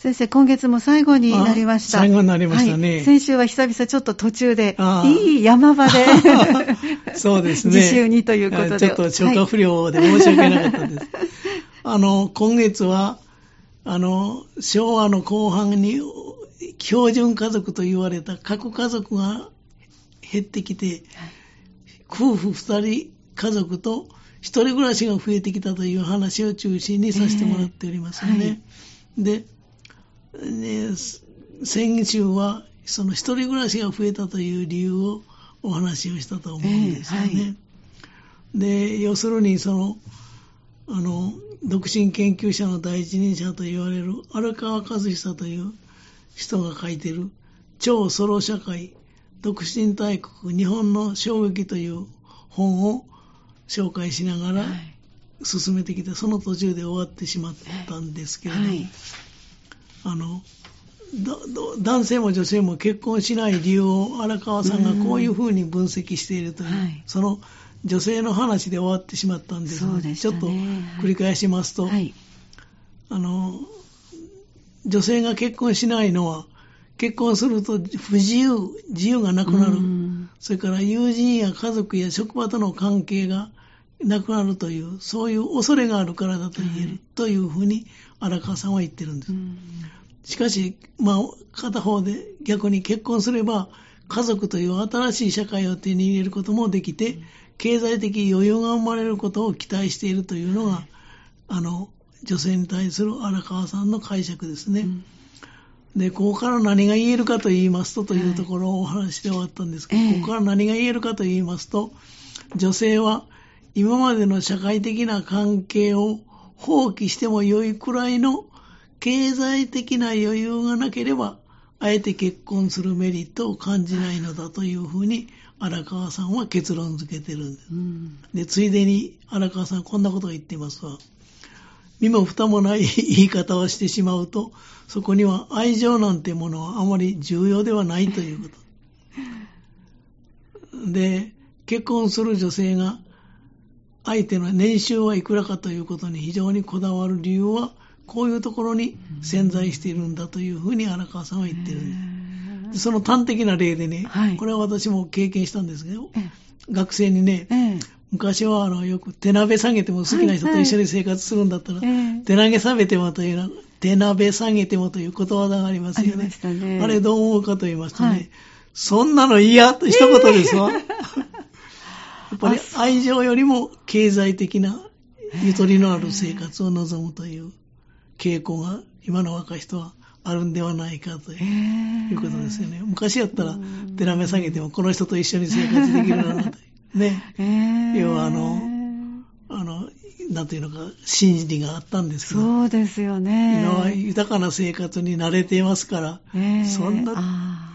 先生、今月も最後になりました。最後になりましたね。はい、先週は久々ちょっと途中で、いい山場で そうですね。自習にということで。ちょっと消化不良で申し訳なかったです。はい、あの、今月は、あの、昭和の後半に標準家族と言われた核家族が減ってきて、はい、夫婦二人家族と一人暮らしが増えてきたという話を中心にさせてもらっておりますよね。えーはい、で、ね、先週はその一人暮らしが増えたという理由をお話をしたと思うんですよね。えーはい、で、要するにその、あの、独身研究者の第一人者と言われる荒川和久という人が書いてる超ソロ社会独身大国日本の衝撃という本を紹介しながら進めてきて、その途中で終わってしまったんですけれども、はい、あの男性も女性も結婚しない理由を荒川さんがこういうふうに分析しているという、はい、その女性の話で終わってしまったんですが、ね、ちょっと繰り返しますと、はい、あの女性が結婚しないのは結婚すると不自由、自由がなくなる。それから友人や家族や職場との関係がなくなるという、そういう恐れがあるからだと言える、はい、というふうに荒川さんは言ってるんです。しかし、まあ、片方で逆に結婚すれば、家族という新しい社会を手に入れることもできて、経済的余裕が生まれることを期待しているというのが、あの、女性に対する荒川さんの解釈ですね。うん。で、ここから何が言えるかと言いますとというところをお話して終わったんですけど、はい、ここから何が言えるかと言いますと、女性は今までの社会的な関係を放棄しても良いくらいの経済的な余裕がなければ、あえて結婚するメリットを感じないのだというふうに荒川さんは結論付けてるんです。うん、で、ついでに荒川さんこんなことを言っていますわ。身も蓋もない言い方をしてしまうと、そこには愛情なんてものはあまり重要ではないということ。で、結婚する女性が相手の年収はいくらかということに非常にこだわる理由は、こういうところに潜在しているんだというふうに荒川さんは言ってるんです。その端的な例でね、はい、これは私も経験したんですけど、学生にね、昔はあのよく手鍋下げても好きな人と一緒に生活するんだったら、手投げ下げてもという、手鍋下げてもということわざがありますよね。あね。あれどう思うかと言いますとね、はい、そんなの嫌と一言ですわ。えー、やっぱり愛情よりも経済的なゆとりのある生活を望むという傾向が今の若い人はあるんではないかということですよね。昔やったら手鍋下げてもこの人と一緒に生活できるなと。ね。えー、要はあの、あの、なんていうのか、心理があったんですけど。そうですよね。今は豊かな生活に慣れていますから、えー、そんな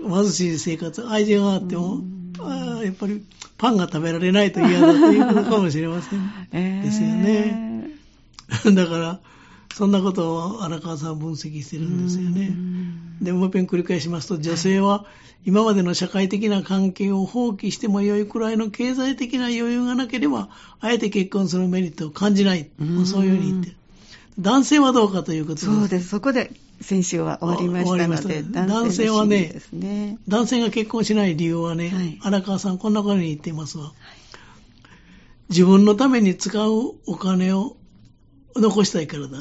貧しい生活、愛情があっても、あやっぱりパンが食べられないと嫌だということかもしれません。えー、ですよね。だから、そんなことを荒川さんは分析してるんですよね。で、もう一遍繰り返しますと、女性は今までの社会的な関係を放棄しても良いくらいの経済的な余裕がなければ、あえて結婚するメリットを感じない。うそういうふうに言ってる。男性はどうかということです。そうです。そこで先週は終わりましたので、男性はね、ね、男性が結婚しない理由はね、はい、荒川さんこんなことに言っていますわ。はい、自分のために使うお金を残したいからだ。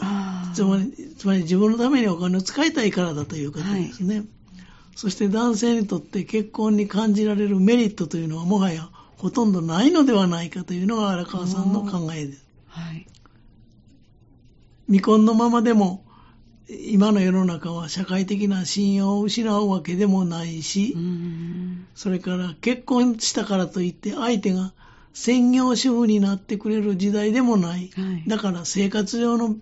つまり、つまり自分のためにお金を使いたいからだということですね。はい、そして男性にとって結婚に感じられるメリットというのはもはやほとんどないのではないかというのが荒川さんの考えです。はい、未婚のままでも今の世の中は社会的な信用を失うわけでもないし、それから結婚したからといって相手が専業主婦になってくれる時代でもない。はい、だから生活上の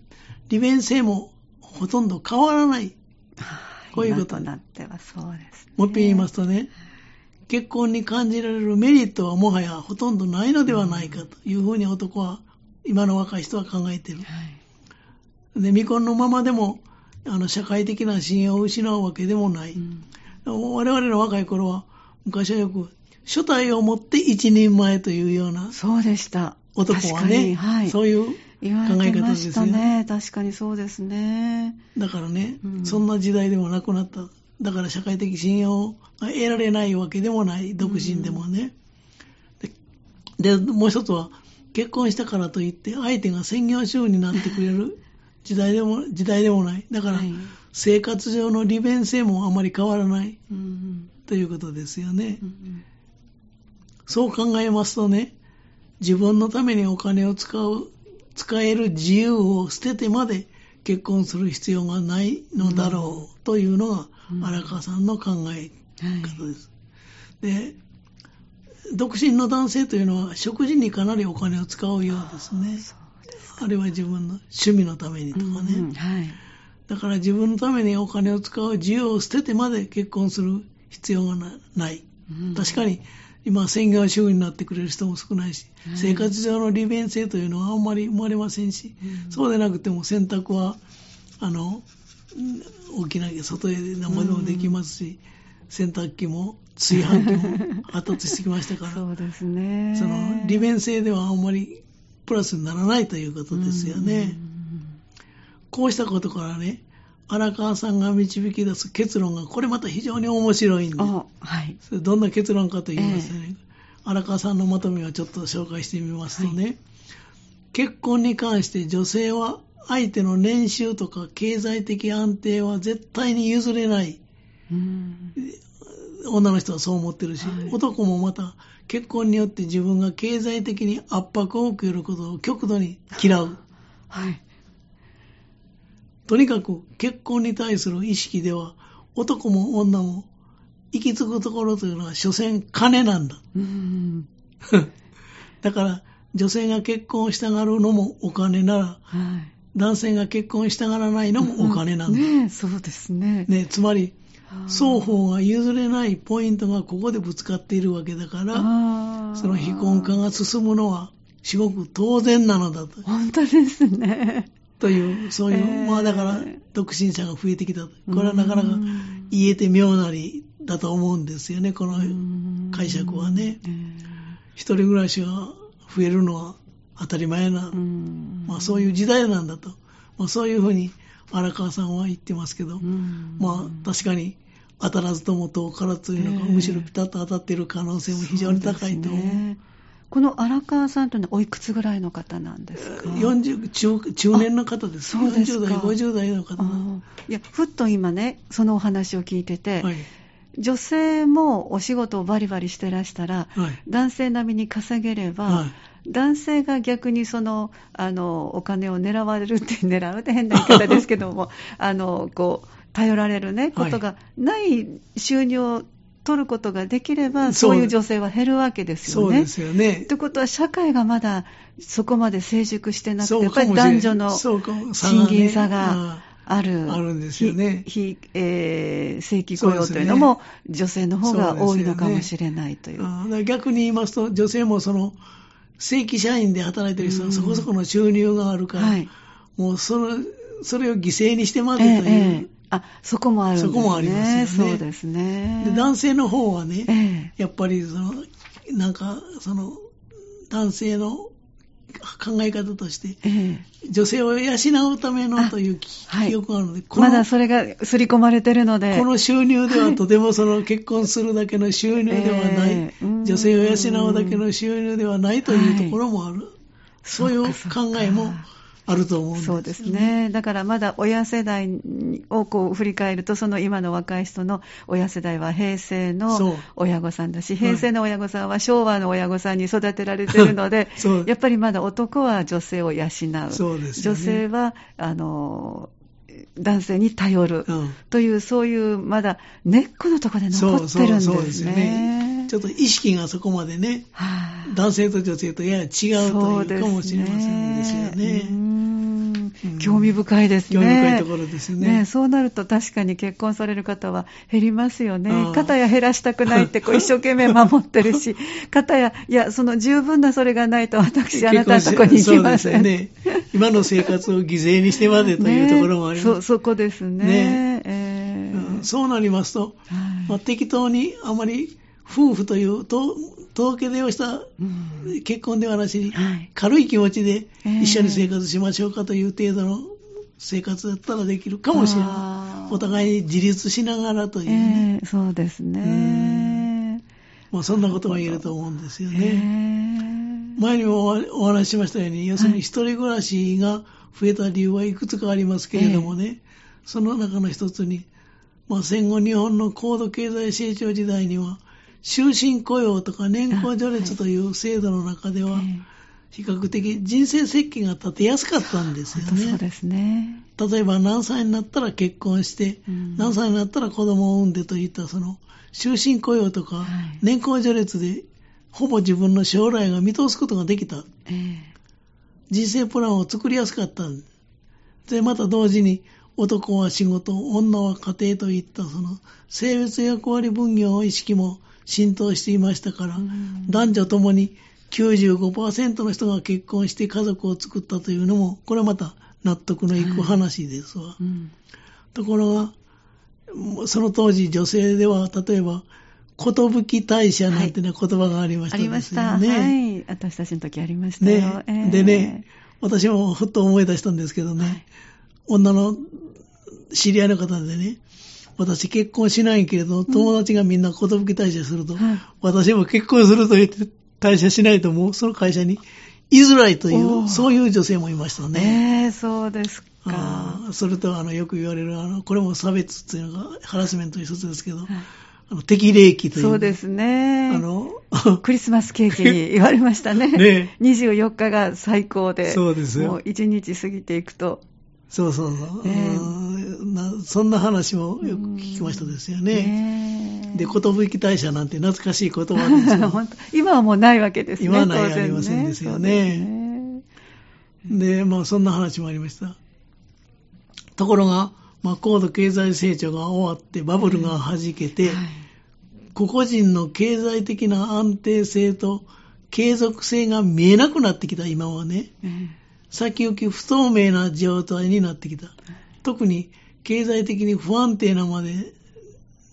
利便性もほとんど変わらない。こういうこと。なってはそうです、ね、もう一遍言いますとね、結婚に感じられるメリットはもはやほとんどないのではないかというふうに男は、今の若い人は考えている。はい、で、未婚のままでも、あの、社会的な信用を失うわけでもない。うん、我々の若い頃は、昔はよく体を持って一人前というような。そうでした。男はね、はい、そういう言われてましたね。確かにそうですね。だからね、うん、そんな時代でもなくなった。だから社会的信用が得られないわけでもない、独身でもね。で、でもう一つは、結婚したからといって相手が専業主婦になってくれる時代でも時代でもない。だから、生活上の利便性もあまり変わらない、ということですよね。そう考えますとね、自分のためにお金を使う、使える自由を捨ててまで結婚する必要がないのだろうというのが荒川さんの考え方です。で、独身の男性というのは食事にかなりお金を使うようですね。あるいは自分の趣味のためにとかね。うんはい、だから自分のためにお金を使う自由を捨ててまで結婚する必要がない。うん、確かに今専業主婦になってくれる人も少ないし、はい、生活上の利便性というのはあんまり生まれませんし、うん、そうでなくても洗濯はあの大きな外へ何までもできますし、洗濯機も炊飯器も発達してきましたから、そうですね。その利便性ではあんまりプラスにならないということですよね。こうしたことからね、荒川さんが導き出す結論が、これまた非常に面白いんで、はい、それどんな結論かと言いますとね、えー、荒川さんのまとめをちょっと紹介してみますとね、はい、結婚に関して女性は相手の年収とか経済的安定は絶対に譲れない。女の人はそう思ってるし、はい、男もまた結婚によって自分が経済的に圧迫を受けることを極度に嫌う。はい。とにかく結婚に対する意識では男も女も行き着くところというのは所詮金なんだ。うん だから女性が結婚したがるのもお金なら、はい、男性が結婚したがらないのもお金なんだ。ねそうですね。ねつまり双方が譲れないポイントがここでぶつかっているわけだから、その非婚化が進むのはすごく当然なのだと。本当ですね。という、そういう、えー、まあだから、独身者が増えてきた。これはなかなか言えて妙なりだと思うんですよね、この解釈はね。一人暮らしが増えるのは当たり前な、まあそういう時代なんだと。まあそういうふうに荒川さんは言ってますけど、まあ確かに当たらずとも遠からずというのが、むしろピタッと当たっている可能性も非常に高いと。思う。うこの荒川さんというのはおいくつぐらいの方なんですか？40中中年の方です。そうですか。40代、50代の方。いや、ふっと今ね、そのお話を聞いてて、はい、女性もお仕事をバリバリしてらしたら、はい、男性並みに稼げれば、はい、男性が逆にそのあのお金を狙われるって 狙うって変な言い方ですけども あのこう頼られる、ね、ことがない収入を取ることができれば、そういう女性は減るわけですよね。そうですよね。ということは、社会がまだそこまで成熟してなくて、やっぱり男女の賃金差が。ある。あるんですよね。非、えー、正規雇用というのも、女性の方が多いのかもしれないという。ね、逆に言いますと、女性もその、正規社員で働いてる人はそこそこの収入があるから、はい、もうその、それを犠牲にしてまでという、えええあ、そこもあるんですね。そこもありますよね。そうですね。で、男性の方はね、ええ、やっぱりその、なんか、その、男性の考え方として、ええ、女性を養うためのという記憶があるので、はい、まだそれが刷り込まれてるので。この収入ではとてもその結婚するだけの収入ではない、えー、女性を養うだけの収入ではないというところもある。はい、そういう考えもあると思うんですそうですね。だからまだ親世代をこう振り返ると、その今の若い人の親世代は平成の親御さんだし、平成の親御さんは昭和の親御さんに育てられているので、やっぱりまだ男は女性を養う。そうですね、女性は、あの、男性に頼るという、うん、そういうまだ根っこのところで残ってるんですね。そうそうですね。ちょっと意識がそこまでね、はあ、男性と女性とやや違うというかもしれませんですよね。興味深いですね。興味深いところですね。ねそうなると確かに結婚される方は減りますよね。肩や減らしたくないってこう一生懸命守ってるし、肩や、いや、その十分なそれがないと私、あなたのとこに行きません。ね。今の生活を犠牲にしてまでというところもあります。ね、そ、そこですね。ねえーうん、そうなりますと、はい、まあ、適当にあまり夫婦というと届け出をした結婚ではなしに、軽い気持ちで一緒に生活しましょうかという程度の生活だったらできるかもしれない。お互いに自立しながらというね。えー、そうですね。まあ、そんなことも言えると思うんですよね。前にもお話ししましたように、要するに一人暮らしが増えた理由はいくつかありますけれどもね、その中の一つに、まあ、戦後日本の高度経済成長時代には、終身雇用とか年功序列という制度の中では、比較的人生設計が立てやすかったんですよね。そうですね。例えば何歳になったら結婚して、うん、何歳になったら子供を産んでといったその終身雇用とか年功序列でほぼ自分の将来が見通すことができた。えー、人生プランを作りやすかったで、また同時に男は仕事、女は家庭といったその性別役割分業の意識も浸透していましたから、うん、男女ともに95%の人が結婚して家族を作ったというのも、これはまた納得のいく話ですわ。はいうん、ところが、その当時女性では、例えば、寿大社なんてね、はい、言葉がありましたね。ありました。はい。私たちの時ありましたよ。ね、えー、でね、私もふっと思い出したんですけどね、はい、女の知り合いの方でね、私結婚しないけれど、友達がみんな寿大社すると、うん、私も結婚すると言って退社しないともうその会社に居づらいという、そういう女性もいましたね。えー、そうですか。それとあのよく言われるあの、これも差別っていうのがハラスメントの一つですけど、はい、あの適齢期という。そうですね。あの、クリスマスケーキに言われましたね。ね24日が最高で。そうですよ。もう1日過ぎていくと。そうそうそう。えー、なそんな話もよく聞きましたですよね。で、寿大社なんて懐かしい言葉ですよ。今はもうないわけですね。今はない、ありませんですよね。でで、まあそんな話もありました。ところが、まあ高度経済成長が終わってバブルが弾けて、はい、個々人の経済的な安定性と継続性が見えなくなってきた今はね。先行き不透明な状態になってきた。特に経済的に不安定なまで、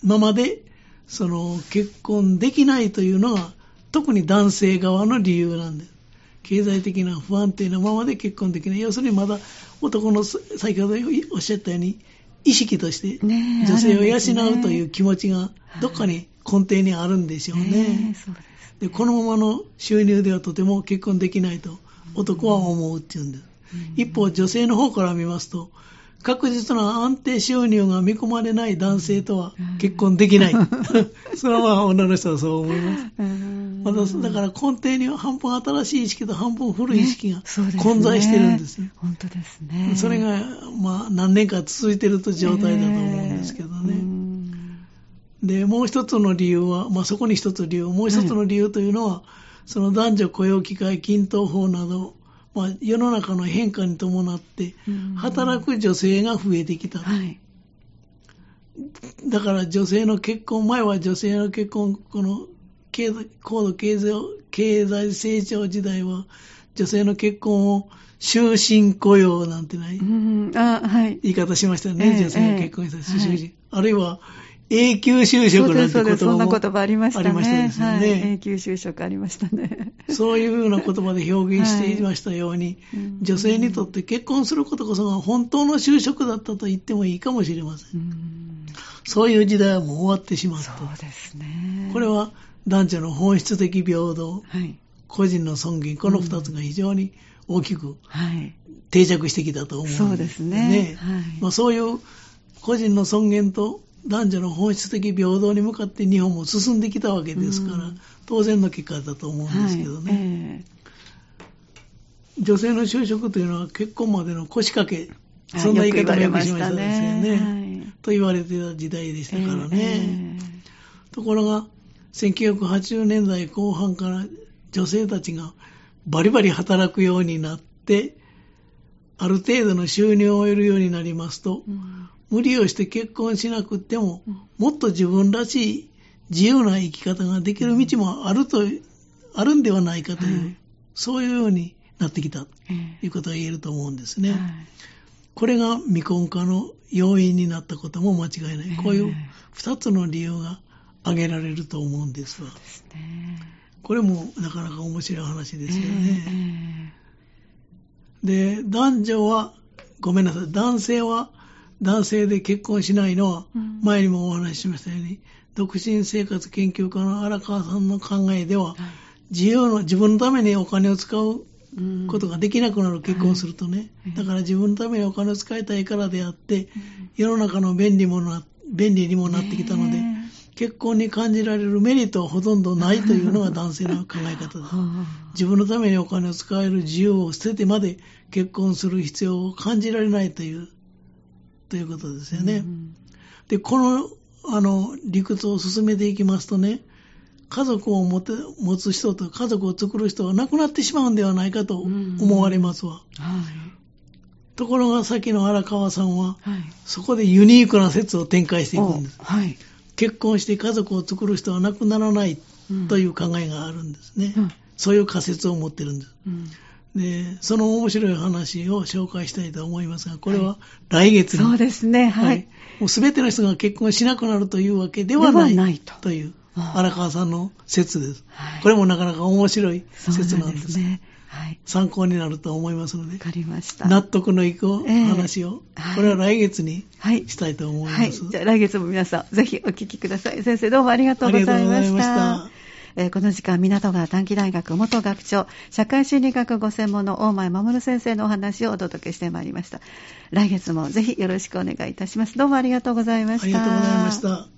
ままで、その結婚できないというのが、特に男性側の理由なんです。経済的な不安定なままで結婚できない。要するにまだ男の先ほどおっしゃったように、意識として女性を養うという気持ちがどっかに根底にあるんでしょうね。でこのままの収入ではとても結婚できないと男は思うっていうんです。一方、女性の方から見ますと、確実な安定収入が見込まれない男性とは結婚できない。それはまあ女の人はそう思います。まただから根底には半分新しい意識と半分古い意識が混在してるんですね。本当ですね。それがまあ何年か続いてると状態だと思うんですけどね。で、もう一つの理由は、まあそこに一つ理由、もう一つの理由というのは、その男女雇用機会均等法など、まあ、世の中の変化に伴って、働く女性が増えてきた。はい、だから女性の結婚、前は女性の結婚、この高度経済経済成長時代は、女性の結婚を終身雇用なんてない、うん。あはい、言い方しましたよね、えー、女性が結婚した終身、はい、あるいは永久就職なんて言葉そんな言葉ありましたね。ありましたね、はい、永久就職ありましたね。そういうような言葉で表現していましたように、はい、女性にとって結婚することこそが本当の就職だったと言ってもいいかもしれません。んそういう時代はもう終わってしまった。そうですね。これは男女の本質的平等、はい、個人の尊厳、この二つが非常に大きく定着してきたと思うんですね。そうですね。はいまあ、そういう個人の尊厳と男女の本質的平等に向かって日本も進んできたわけですから、うん、当然の結果だと思うんですけどね、はいえー、女性の就職というのは結婚までの腰掛け、そんな言い方をよくしましたですよね、はい、と言われてた時代でしたからね、えー、ところが1980年代後半から女性たちがバリバリ働くようになってある程度の収入を得るようになりますと、うん。無理をして結婚しなくても、もっと自分らしい自由な生き方ができる道もあると、あるんではないかという、はい、そういうようになってきたということが言えると思うんですね。はい、これが未婚化の要因になったことも間違いない。こういう二つの理由が挙げられると思うんですわ。そうですね。これもなかなか面白い話ですよね。えー、で、男女は、ごめんなさい、男性は男性で結婚しないのは、前にもお話ししましたように、独身生活研究家の荒川さんの考えでは、自由の、自分のためにお金を使うことができなくなる、結婚するとね。だから自分のためにお金を使いたいからであって、世の中の便利もの便利にもなってきたので、結婚に感じられるメリットはほとんどないというのが男性の考え方です。自分のためにお金を使える自由を捨ててまで結婚する必要を感じられないという、ということですよね。で、この、あの、理屈を進めていきますとね、家族を持て持つ人と家族を作る人が亡くなってしまうんではないかと思われますわ。はい、ところがさっきの荒川さんは、はい、そこでユニークな説を展開していくんです。はい、結婚して家族を作る人は亡くならないという考えがあるんですね。うん、そういう仮説を持ってるんです。うんで、その面白い話を紹介したいと思いますが、これは来月に、はい、そうですね、はい。はい、もうすべての人が結婚しなくなるというわけではないないとという。荒川さんの説です、はい。これもなかなか面白い説なんです。ですね。はい、参考になると思いますので、かりました納得のいく話を、えー、これは来月にしたいと思います。はい、じゃあ来月も皆さん、ぜひお聞きください。先生、どうもありがとうございました。えー、この時間、港川短期大学元学長、社会心理学ご専門の大前守先生のお話をお届けしてまいりました。来月もぜひよろしくお願いいたします。どうもありがとうございました。ありがとうございました。